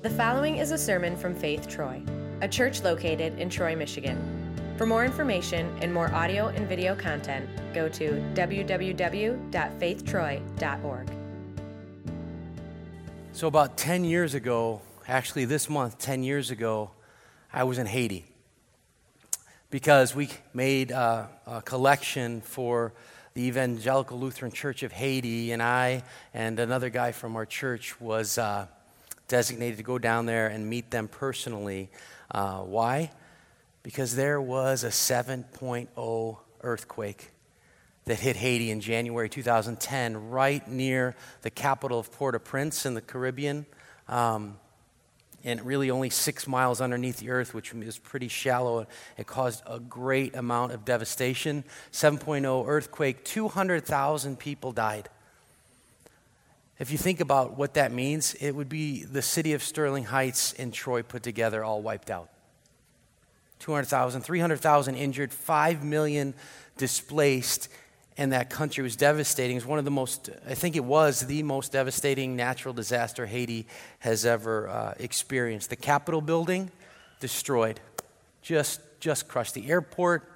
The following is a sermon from Faith Troy, a church located in Troy, Michigan. For more information and more audio and video content, go to www.faithtroy.org. So, about 10 years ago, actually this month, 10 years ago, I was in Haiti because we made a, a collection for the Evangelical Lutheran Church of Haiti, and I and another guy from our church was uh, designated to go down there and meet them personally. Uh, why? Because there was a 7.0 earthquake that hit Haiti in January 2010, right near the capital of Port au Prince in the Caribbean. Um, and really only six miles underneath the earth, which is pretty shallow. It caused a great amount of devastation. 7.0 earthquake, 200,000 people died. If you think about what that means, it would be the city of Sterling Heights and Troy put together, all wiped out. 200,000, 300,000 injured, 5 million displaced, and that country was devastating. It was one of the most, I think it was the most devastating natural disaster Haiti has ever uh, experienced. The Capitol building destroyed, just, just crushed. The airport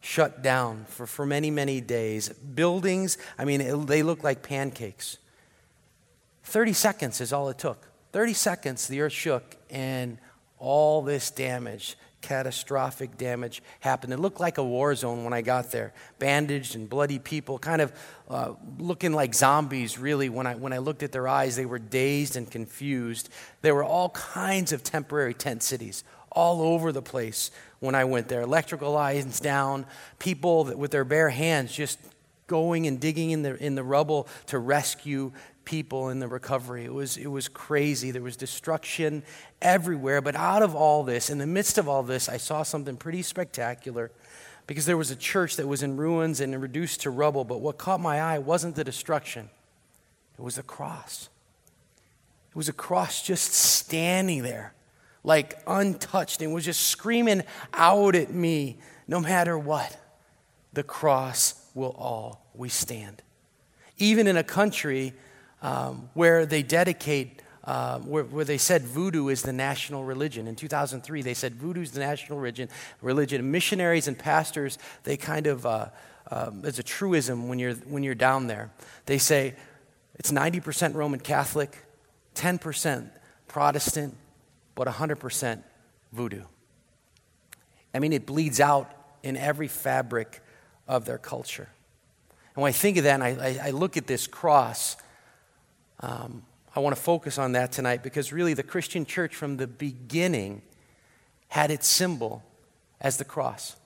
shut down for, for many, many days. Buildings, I mean, it, they look like pancakes. 30 seconds is all it took. 30 seconds, the earth shook, and all this damage catastrophic damage happened. It looked like a war zone when I got there. Bandaged and bloody people, kind of uh, looking like zombies, really. When I, when I looked at their eyes, they were dazed and confused. There were all kinds of temporary tent cities all over the place when I went there. Electrical lines down, people with their bare hands just going and digging in the, in the rubble to rescue people in the recovery. It was, it was crazy. There was destruction everywhere. But out of all this, in the midst of all this, I saw something pretty spectacular because there was a church that was in ruins and reduced to rubble. But what caught my eye wasn't the destruction, it was a cross. It was a cross just standing there, like untouched, and was just screaming out at me no matter what. The cross will always stand. Even in a country um, where they dedicate, uh, where, where, they said voodoo is the national religion. In 2003, they said voodoo is the national religion. religion. Missionaries and pastors, they kind of, uh, um, it's a truism when you're, when you're down there. They say it's 90% Roman Catholic, 10% Protestant, but 100% voodoo. I mean, it bleeds out in every fabric of their culture. And when I think of that and I, I, I look at this cross, um, I want to focus on that tonight because really the Christian church from the beginning had its symbol as the cross.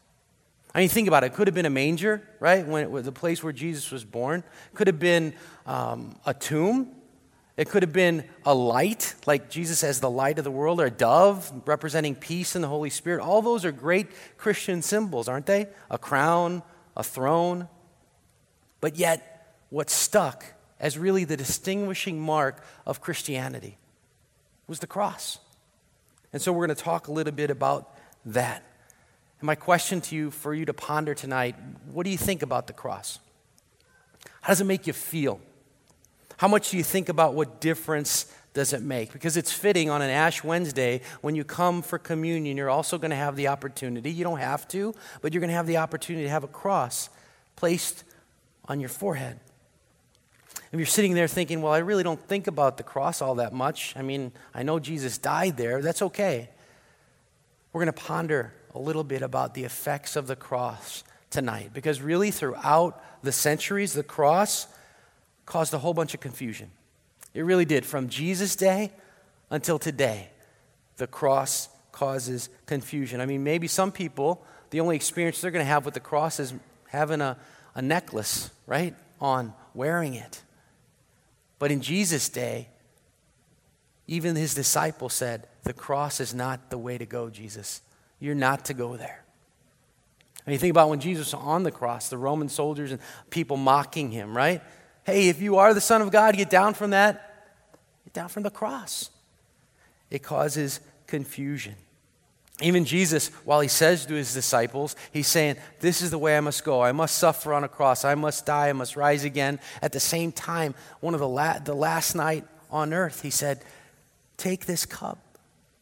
I mean, think about it. It could have been a manger, right? When it was the place where Jesus was born. Could have been um, a tomb. It could have been a light, like Jesus as the light of the world, or a dove representing peace and the Holy Spirit. All those are great Christian symbols, aren't they? A crown, a throne. But yet, what stuck as really the distinguishing mark of Christianity was the cross. And so we're going to talk a little bit about that. And my question to you, for you to ponder tonight, what do you think about the cross? How does it make you feel? How much do you think about what difference does it make? Because it's fitting on an Ash Wednesday when you come for communion, you're also going to have the opportunity, you don't have to, but you're going to have the opportunity to have a cross placed on your forehead. If you're sitting there thinking, well, I really don't think about the cross all that much, I mean, I know Jesus died there, that's okay. We're going to ponder a little bit about the effects of the cross tonight because really throughout the centuries, the cross caused a whole bunch of confusion. It really did. From Jesus' day until today, the cross causes confusion. I mean, maybe some people, the only experience they're going to have with the cross is having a, a necklace, right, on, wearing it. But in Jesus' day, even his disciples said, The cross is not the way to go, Jesus. You're not to go there. And you think about when Jesus was on the cross, the Roman soldiers and people mocking him, right? Hey, if you are the Son of God, get down from that. Get down from the cross. It causes confusion. Even Jesus, while he says to his disciples, he's saying, This is the way I must go. I must suffer on a cross. I must die. I must rise again. At the same time, one of the, la- the last night on earth, he said, Take this cup,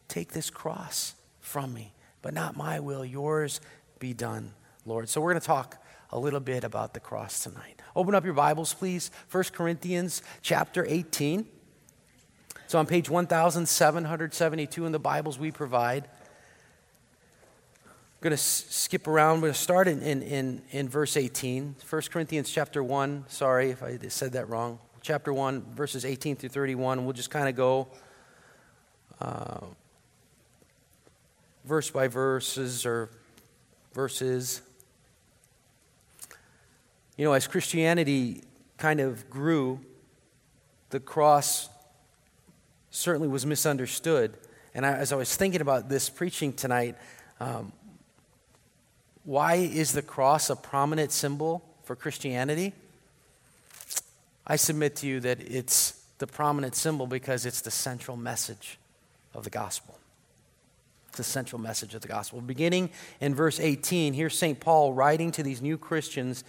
take this cross from me, but not my will, yours be done, Lord. So we're going to talk a little bit about the cross tonight. Open up your Bibles, please. 1 Corinthians chapter 18. So on page 1772 in the Bibles we provide. Going to skip around. We're going to start in, in, in, in verse 18. 1 Corinthians chapter 1. Sorry if I said that wrong. Chapter 1, verses 18 through 31. We'll just kind of go uh, verse by verses or verses. You know, as Christianity kind of grew, the cross certainly was misunderstood. And I, as I was thinking about this preaching tonight, um, why is the cross a prominent symbol for Christianity? I submit to you that it's the prominent symbol because it's the central message of the gospel. It's the central message of the gospel. Beginning in verse 18, here's St. Paul writing to these new Christians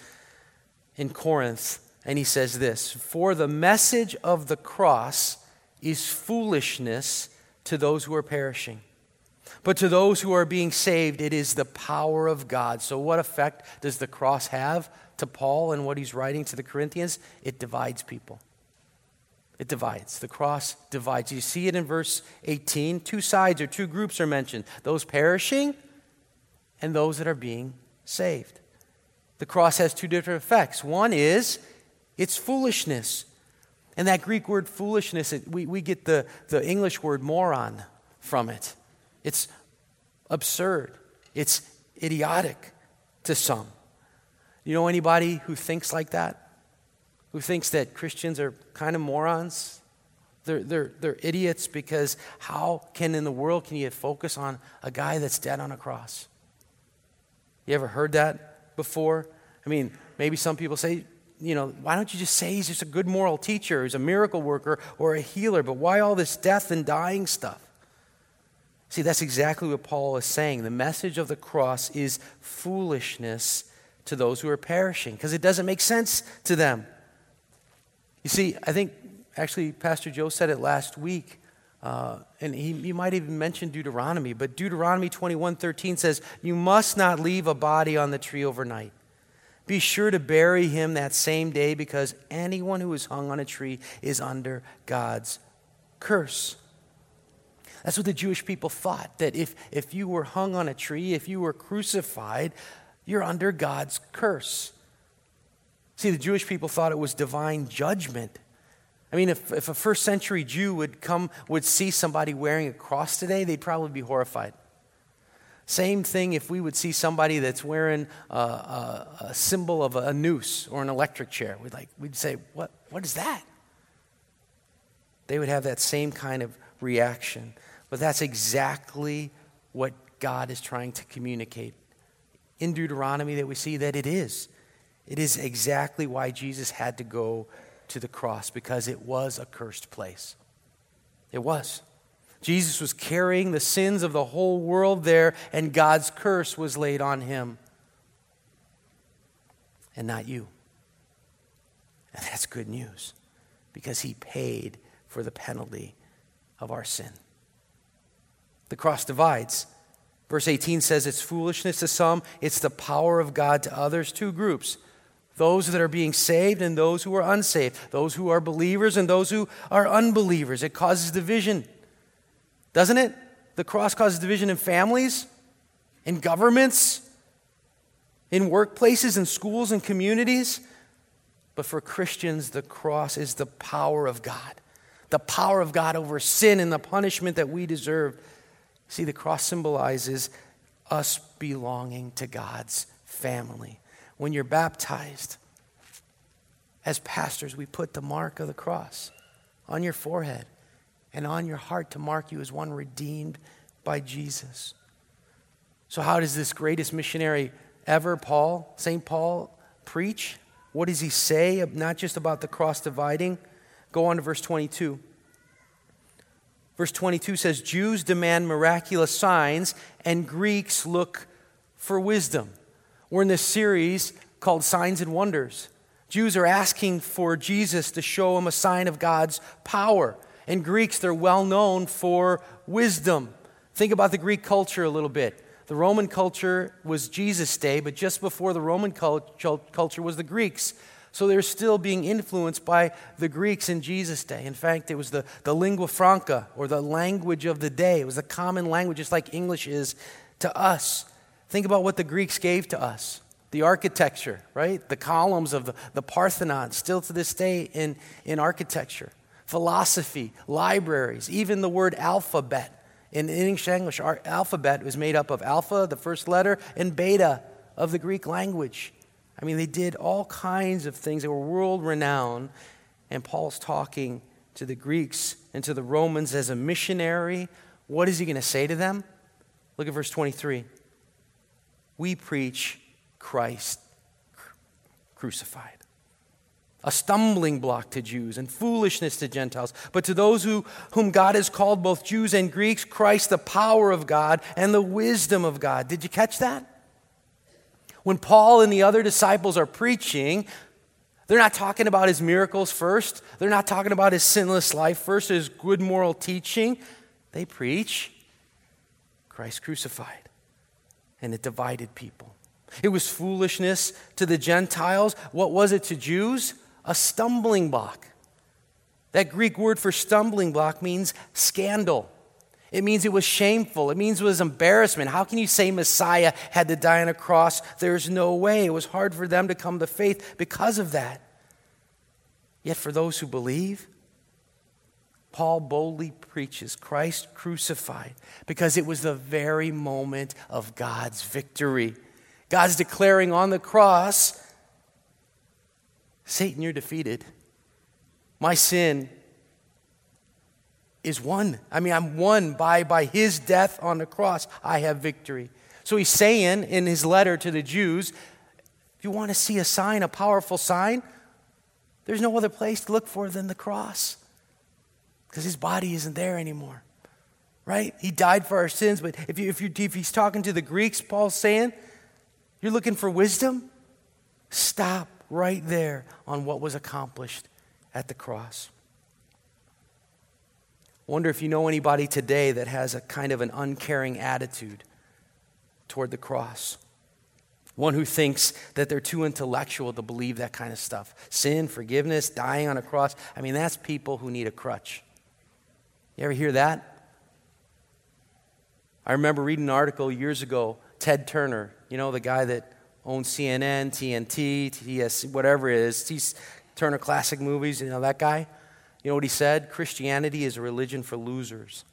in Corinth, and he says this For the message of the cross is foolishness to those who are perishing. But to those who are being saved, it is the power of God. So, what effect does the cross have to Paul and what he's writing to the Corinthians? It divides people. It divides. The cross divides. You see it in verse 18. Two sides or two groups are mentioned those perishing and those that are being saved. The cross has two different effects. One is it's foolishness. And that Greek word foolishness, it, we, we get the, the English word moron from it. It's absurd, it's idiotic to some. You know anybody who thinks like that? Who thinks that Christians are kind of morons? They're, they're, they're idiots because how can in the world can you focus on a guy that's dead on a cross? You ever heard that before? I mean, maybe some people say, you know, why don't you just say he's just a good moral teacher, he's a miracle worker or a healer, but why all this death and dying stuff? See, that's exactly what Paul is saying. The message of the cross is foolishness to those who are perishing because it doesn't make sense to them. You see, I think actually Pastor Joe said it last week. Uh, and he, he might even mention Deuteronomy, but Deuteronomy 21:13 says, You must not leave a body on the tree overnight. Be sure to bury him that same day because anyone who is hung on a tree is under God's curse. That's what the Jewish people thought that if, if you were hung on a tree, if you were crucified, you're under God's curse. See, the Jewish people thought it was divine judgment. I mean, if, if a first century Jew would come, would see somebody wearing a cross today, they'd probably be horrified. Same thing if we would see somebody that's wearing a, a, a symbol of a, a, noose or an electric chair. We'd, like, we'd say, what, what is that? They would have that same kind of reaction. But that's exactly what God is trying to communicate in Deuteronomy that we see that it is. It is exactly why Jesus had to go to the cross because it was a cursed place. It was. Jesus was carrying the sins of the whole world there, and God's curse was laid on him and not you. And that's good news because he paid for the penalty of our sin. The cross divides. Verse 18 says it's foolishness to some, it's the power of God to others. Two groups those that are being saved and those who are unsaved, those who are believers and those who are unbelievers. It causes division, doesn't it? The cross causes division in families, in governments, in workplaces, in schools, and communities. But for Christians, the cross is the power of God, the power of God over sin and the punishment that we deserve. See, the cross symbolizes us belonging to God's family. When you're baptized, as pastors, we put the mark of the cross on your forehead and on your heart to mark you as one redeemed by Jesus. So, how does this greatest missionary ever, Paul, St. Paul, preach? What does he say, not just about the cross dividing? Go on to verse 22. Verse 22 says Jews demand miraculous signs, and Greeks look for wisdom. We're in this series called Signs and Wonders. Jews are asking for Jesus to show them a sign of God's power. And Greeks, they're well known for wisdom. Think about the Greek culture a little bit. The Roman culture was Jesus' day, but just before the Roman culture was the Greeks. So they're still being influenced by the Greeks in Jesus' day. In fact, it was the, the lingua franca, or the language of the day. It was a common language, just like English is to us. Think about what the Greeks gave to us the architecture, right? The columns of the, the Parthenon, still to this day in, in architecture. Philosophy, libraries, even the word alphabet. In English English, our alphabet was made up of alpha, the first letter, and beta of the Greek language. I mean, they did all kinds of things. They were world renowned. And Paul's talking to the Greeks and to the Romans as a missionary. What is he going to say to them? Look at verse 23. We preach Christ crucified. A stumbling block to Jews and foolishness to Gentiles. But to those who, whom God has called, both Jews and Greeks, Christ, the power of God and the wisdom of God. Did you catch that? When Paul and the other disciples are preaching, they're not talking about his miracles first. They're not talking about his sinless life first, his good moral teaching. They preach Christ crucified. And it divided people. It was foolishness to the Gentiles. What was it to Jews? A stumbling block. That Greek word for stumbling block means scandal. It means it was shameful. It means it was embarrassment. How can you say Messiah had to die on a cross? There's no way. It was hard for them to come to faith because of that. Yet for those who believe, Paul boldly preaches Christ crucified because it was the very moment of God's victory. God's declaring on the cross Satan, you're defeated. My sin is won. I mean, I'm won by, by his death on the cross. I have victory. So he's saying in his letter to the Jews if you want to see a sign, a powerful sign, there's no other place to look for than the cross because his body isn't there anymore. Right? He died for our sins, but if, you, if, you, if he's talking to the Greeks, Paul's saying, you're looking for wisdom? Stop right there on what was accomplished at the cross. Wonder if you know anybody today that has a kind of an uncaring attitude toward the cross. One who thinks that they're too intellectual to believe that kind of stuff. Sin, forgiveness, dying on a cross. I mean, that's people who need a crutch. You ever hear that? I remember reading an article years ago, Ted Turner, you know, the guy that owns CNN, TNT, TS, whatever it is, Turner Classic Movies, you know, that guy. You know what he said? Christianity is a religion for losers.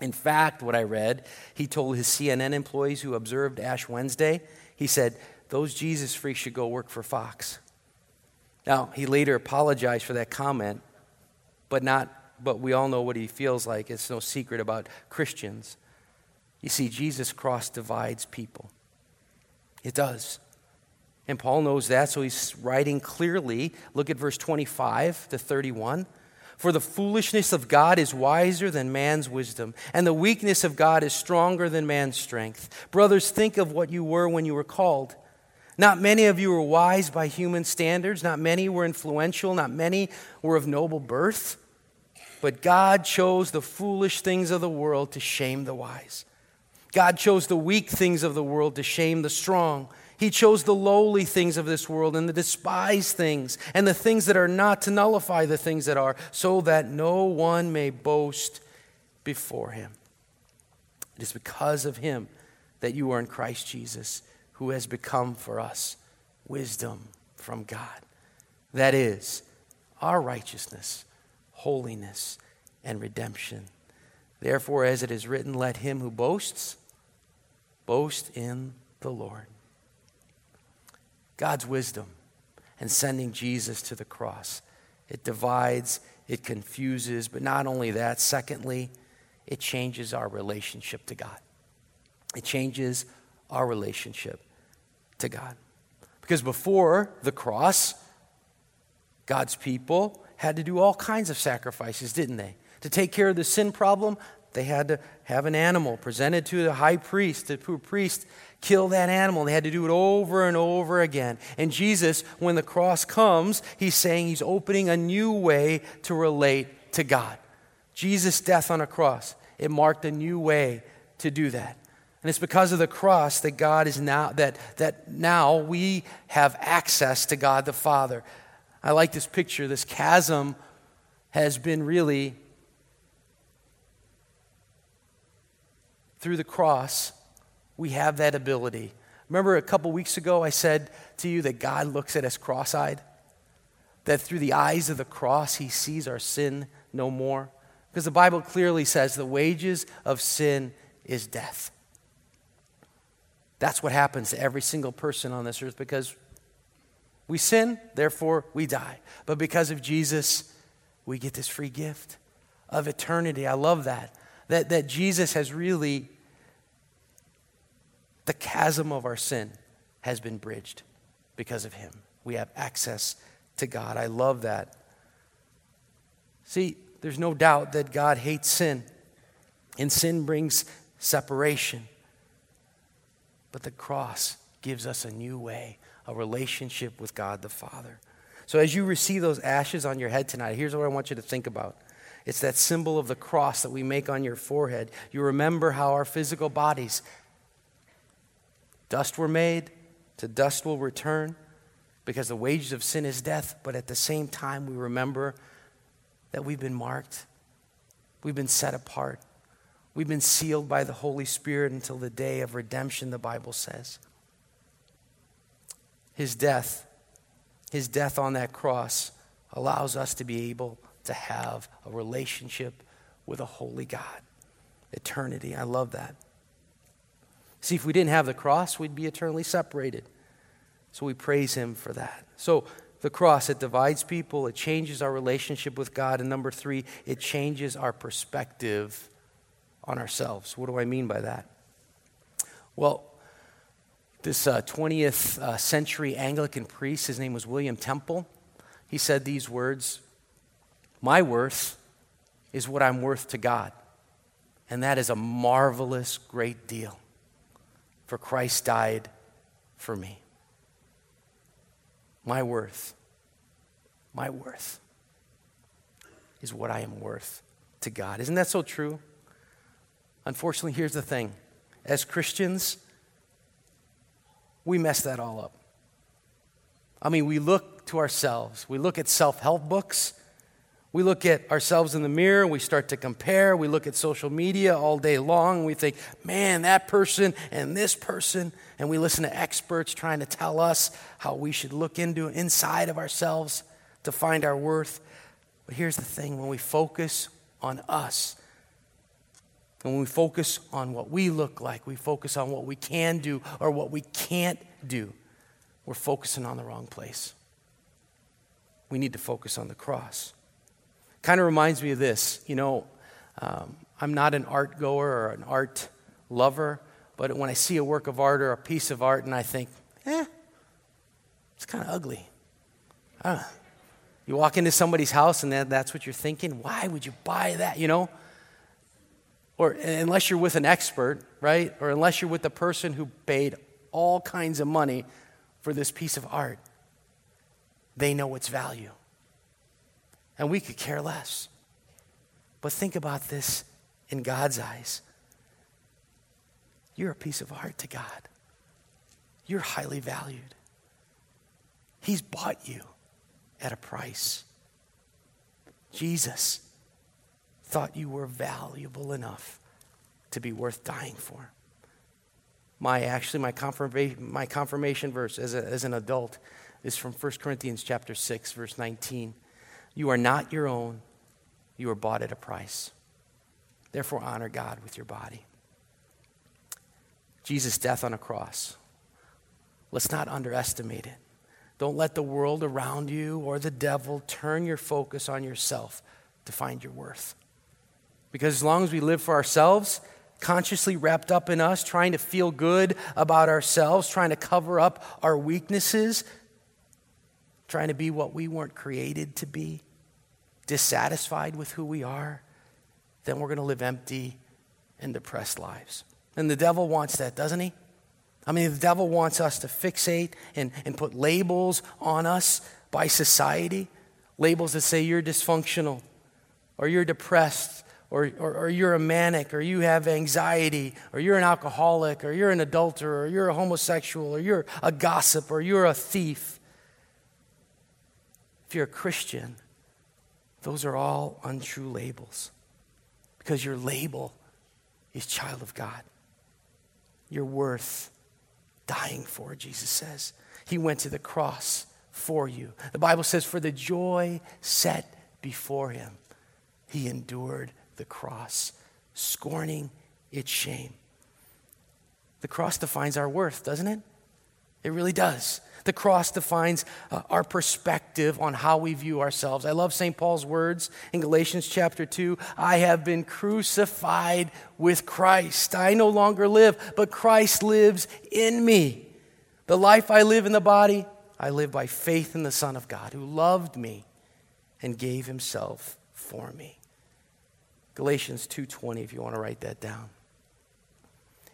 In fact, what I read, he told his CNN employees who observed Ash Wednesday, he said, those Jesus freaks should go work for Fox. Now, he later apologized for that comment, but not but we all know what he feels like. It's no secret about Christians. You see, Jesus' cross divides people. It does. And Paul knows that, so he's writing clearly. Look at verse 25 to 31. For the foolishness of God is wiser than man's wisdom, and the weakness of God is stronger than man's strength. Brothers, think of what you were when you were called. Not many of you were wise by human standards, not many were influential, not many were of noble birth. But God chose the foolish things of the world to shame the wise. God chose the weak things of the world to shame the strong. He chose the lowly things of this world and the despised things and the things that are not to nullify the things that are, so that no one may boast before him. It is because of him that you are in Christ Jesus, who has become for us wisdom from God. That is our righteousness, holiness, and redemption. Therefore, as it is written, let him who boasts boast in the Lord. God's wisdom and sending Jesus to the cross. It divides, it confuses, but not only that, secondly, it changes our relationship to God. It changes our relationship to God. Because before the cross, God's people had to do all kinds of sacrifices, didn't they? To take care of the sin problem, they had to have an animal presented to the high priest. The priest kill that animal. They had to do it over and over again. And Jesus, when the cross comes, he's saying he's opening a new way to relate to God. Jesus' death on a cross, it marked a new way to do that. And it's because of the cross that God is now that that now we have access to God the Father. I like this picture. This chasm has been really through the cross, we have that ability. Remember a couple weeks ago I said to you that God looks at us cross-eyed? That through the eyes of the cross he sees our sin no more? Because the Bible clearly says the wages of sin is death. That's what happens to every single person on this earth because we sin, therefore we die. But because of Jesus, we get this free gift of eternity. I love that. That, that Jesus has really, the chasm of our sin has been bridged because of him. We have access to God. I love that. See, there's no doubt that God hates sin, and sin brings separation. But the cross gives us a new way, a relationship with God the Father. So as you receive those ashes on your head tonight, here's what I want you to think about. It's that symbol of the cross that we make on your forehead. You remember how our physical bodies, dust were made, to dust will return, because the wages of sin is death. But at the same time, we remember that we've been marked, we've been set apart, we've been sealed by the Holy Spirit until the day of redemption, the Bible says. His death, his death on that cross, allows us to be able to have a relationship with a holy God. Eternity. I love that. See, if we didn't have the cross, we'd be eternally separated. So we praise him for that. So the cross, it divides people, it changes our relationship with God. And number three, it changes our perspective on ourselves. What do I mean by that? Well, this uh, 20th uh, century Anglican priest, his name was William Temple, he said these words My worth is what I'm worth to God. And that is a marvelous, great deal. For Christ died for me. My worth, my worth is what I am worth to God. Isn't that so true? Unfortunately, here's the thing as Christians, we mess that all up. I mean, we look to ourselves, we look at self help books, we look at ourselves in the mirror, we start to compare. We look at social media all day long, and we think, man, that person and this person. And we listen to experts trying to tell us how we should look into inside of ourselves to find our worth. But here's the thing when we focus on us, when we focus on what we look like, we focus on what we can do or what we can't do, we're focusing on the wrong place. We need to focus on the cross. Kind of reminds me of this. You know, um, I'm not an art goer or an art lover, but when I see a work of art or a piece of art and I think, eh, it's kind of ugly. You walk into somebody's house and that's what you're thinking. Why would you buy that? You know? Or unless you're with an expert, right? Or unless you're with the person who paid all kinds of money for this piece of art, they know its value and we could care less. But think about this in God's eyes. You're a piece of art to God. You're highly valued. He's bought you at a price. Jesus thought you were valuable enough to be worth dying for. My actually my confirmation, my confirmation verse as, a, as an adult is from 1 Corinthians chapter 6 verse 19. You are not your own, you are bought at a price. Therefore, honor God with your body. Jesus' death on a cross. Let's not underestimate it. Don't let the world around you or the devil turn your focus on yourself to find your worth. Because as long as we live for ourselves, consciously wrapped up in us, trying to feel good about ourselves, trying to cover up our weaknesses, trying to be what we weren't created to be, dissatisfied with who we are, then we're going to live empty and depressed lives. And the devil wants that, doesn't he? I mean, the devil wants us to fixate and, and put labels on us by society, labels that say you're dysfunctional, or you're depressed, or, or, or, you're a manic, or you have anxiety, or you're an alcoholic, or you're an adulterer, or you're a homosexual, or you're a gossip, or you're a thief. If you're a Christian, those are all untrue labels because your label is child of God. You're worth dying for, Jesus says. He went to the cross for you. The Bible says, for the joy set before him, he endured the cross, scorning its shame. The cross defines our worth, doesn't it? It really does. The cross defines uh, our perspective on how we view ourselves. I love St. Paul's words in Galatians chapter 2 I have been crucified with Christ. I no longer live, but Christ lives in me. The life I live in the body, I live by faith in the Son of God who loved me and gave himself for me. Galatians 2:20 if you want to write that down.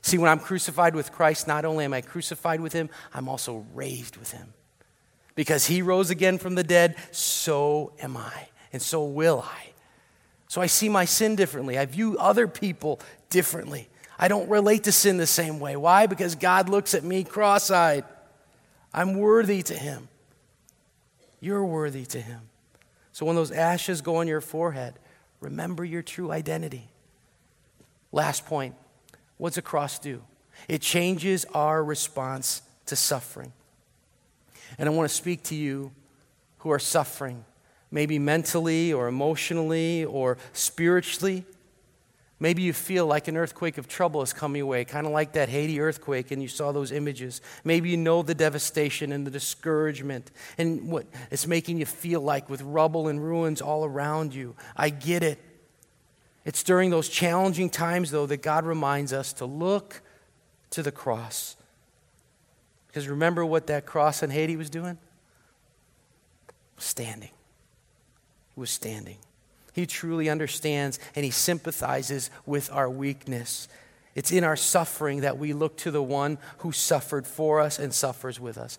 See, when I'm crucified with Christ, not only am I crucified with him, I'm also raised with him. Because he rose again from the dead, so am I, and so will I. So I see my sin differently. I view other people differently. I don't relate to sin the same way. Why? Because God looks at me cross eyed. I'm worthy to him. You're worthy to him. So when those ashes go on your forehead, remember your true identity. Last point What's a cross do? It changes our response to suffering. And I want to speak to you who are suffering, maybe mentally or emotionally or spiritually. Maybe you feel like an earthquake of trouble is coming away, kind of like that Haiti earthquake, and you saw those images. Maybe you know the devastation and the discouragement and what it's making you feel like with rubble and ruins all around you. I get it. It's during those challenging times, though, that God reminds us to look to the cross. Because remember what that cross in Haiti was doing? Standing. Was standing. He truly understands and he sympathizes with our weakness. It's in our suffering that we look to the one who suffered for us and suffers with us.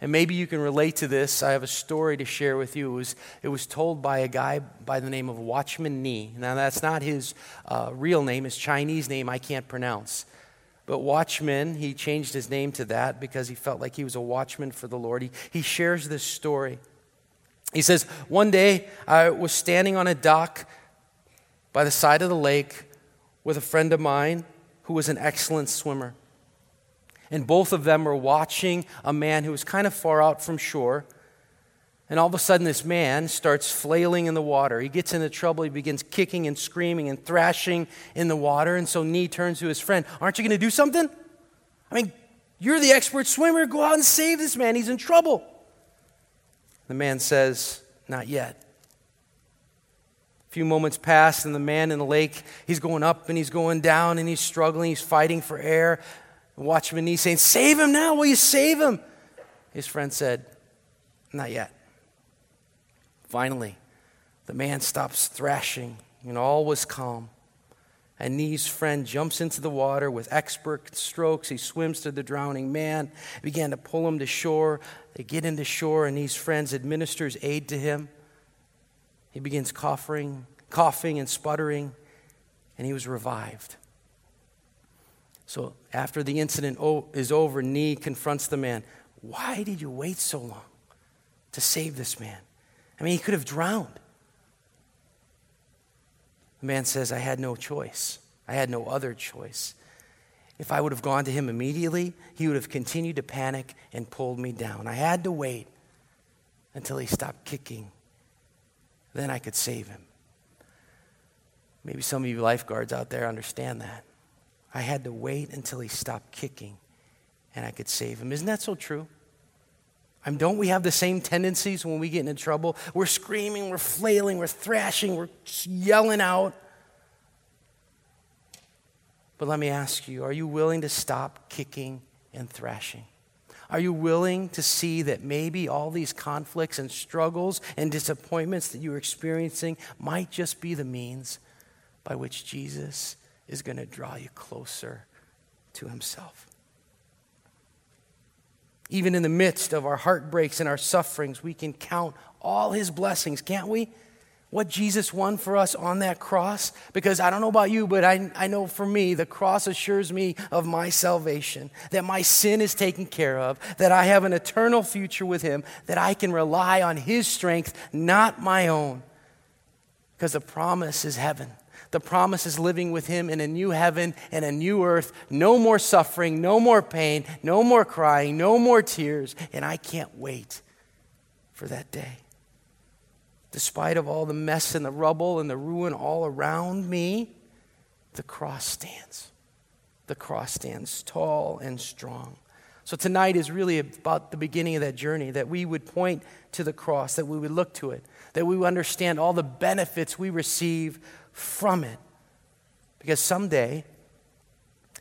And maybe you can relate to this. I have a story to share with you. It was, it was told by a guy by the name of Watchman Nee. Now, that's not his uh, real name, his Chinese name I can't pronounce. But Watchman, he changed his name to that because he felt like he was a watchman for the Lord. He, he shares this story. He says, One day I was standing on a dock by the side of the lake with a friend of mine who was an excellent swimmer. And both of them were watching a man who was kind of far out from shore. And all of a sudden, this man starts flailing in the water. He gets into trouble. He begins kicking and screaming and thrashing in the water. And so Nee turns to his friend Aren't you going to do something? I mean, you're the expert swimmer. Go out and save this man. He's in trouble. The man says, Not yet. A few moments pass, and the man in the lake, he's going up and he's going down and he's struggling. He's fighting for air. Watchman Nee saying, Save him now, will you save him? His friend said, Not yet. Finally, the man stops thrashing, and all was calm. And Nee's friend jumps into the water with expert strokes. He swims to the drowning man, began to pull him to shore. They get into shore, and Nee's friends administers aid to him. He begins coughing, coughing and sputtering, and he was revived. So after the incident is over, Nee confronts the man. Why did you wait so long to save this man? I mean, he could have drowned. The man says, I had no choice. I had no other choice. If I would have gone to him immediately, he would have continued to panic and pulled me down. I had to wait until he stopped kicking. Then I could save him. Maybe some of you lifeguards out there understand that. I had to wait until he stopped kicking and I could save him. Isn't that so true? I mean, don't we have the same tendencies when we get into trouble? We're screaming, we're flailing, we're thrashing, we're yelling out. But let me ask you are you willing to stop kicking and thrashing? Are you willing to see that maybe all these conflicts and struggles and disappointments that you're experiencing might just be the means by which Jesus is going to draw you closer to Himself. Even in the midst of our heartbreaks and our sufferings, we can count all His blessings, can't we? what Jesus won for us on that cross? Because I don't know about you, but I, I know for me, the cross assures me of my salvation, that my sin is taken care of, that I have an eternal future with Him, that I can rely on His strength, not my own. Because the promise is heaven. The promise is living with Him in a new heaven and a new earth. No more suffering, no more pain, no more crying, no more tears. And I can't wait for that day. Despite of all the mess and the rubble and the ruin all around me, the cross stands. The cross stands tall and strong. So tonight is really about the beginning of that journey that we would point to the cross, that we would look to it, that we would understand all the benefits we receive from it. Because someday,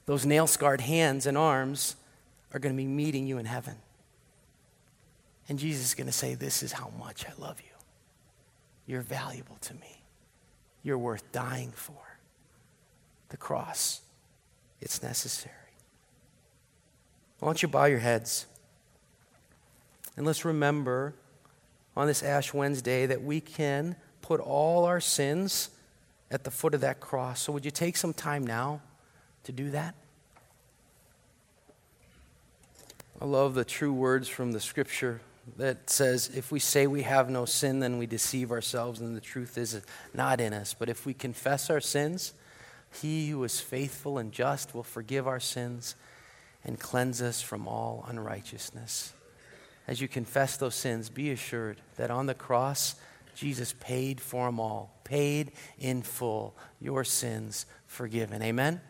those nail scarred hands and arms are going to be meeting you in heaven. And Jesus is going to say, This is how much I love you. You're valuable to me. You're worth dying for. The cross, it's necessary. Why don't you bow your heads? And let's remember on this Ash Wednesday that we can put all our sins at the foot of that cross. So, would you take some time now to do that? I love the true words from the scripture that says, if we say we have no sin, then we deceive ourselves and the truth is not in us. But if we confess our sins, he who is faithful and just will forgive our sins and cleanse us from all unrighteousness. As you confess those sins, be assured that on the cross, Jesus paid for them all, paid in full, your sins forgiven. Amen?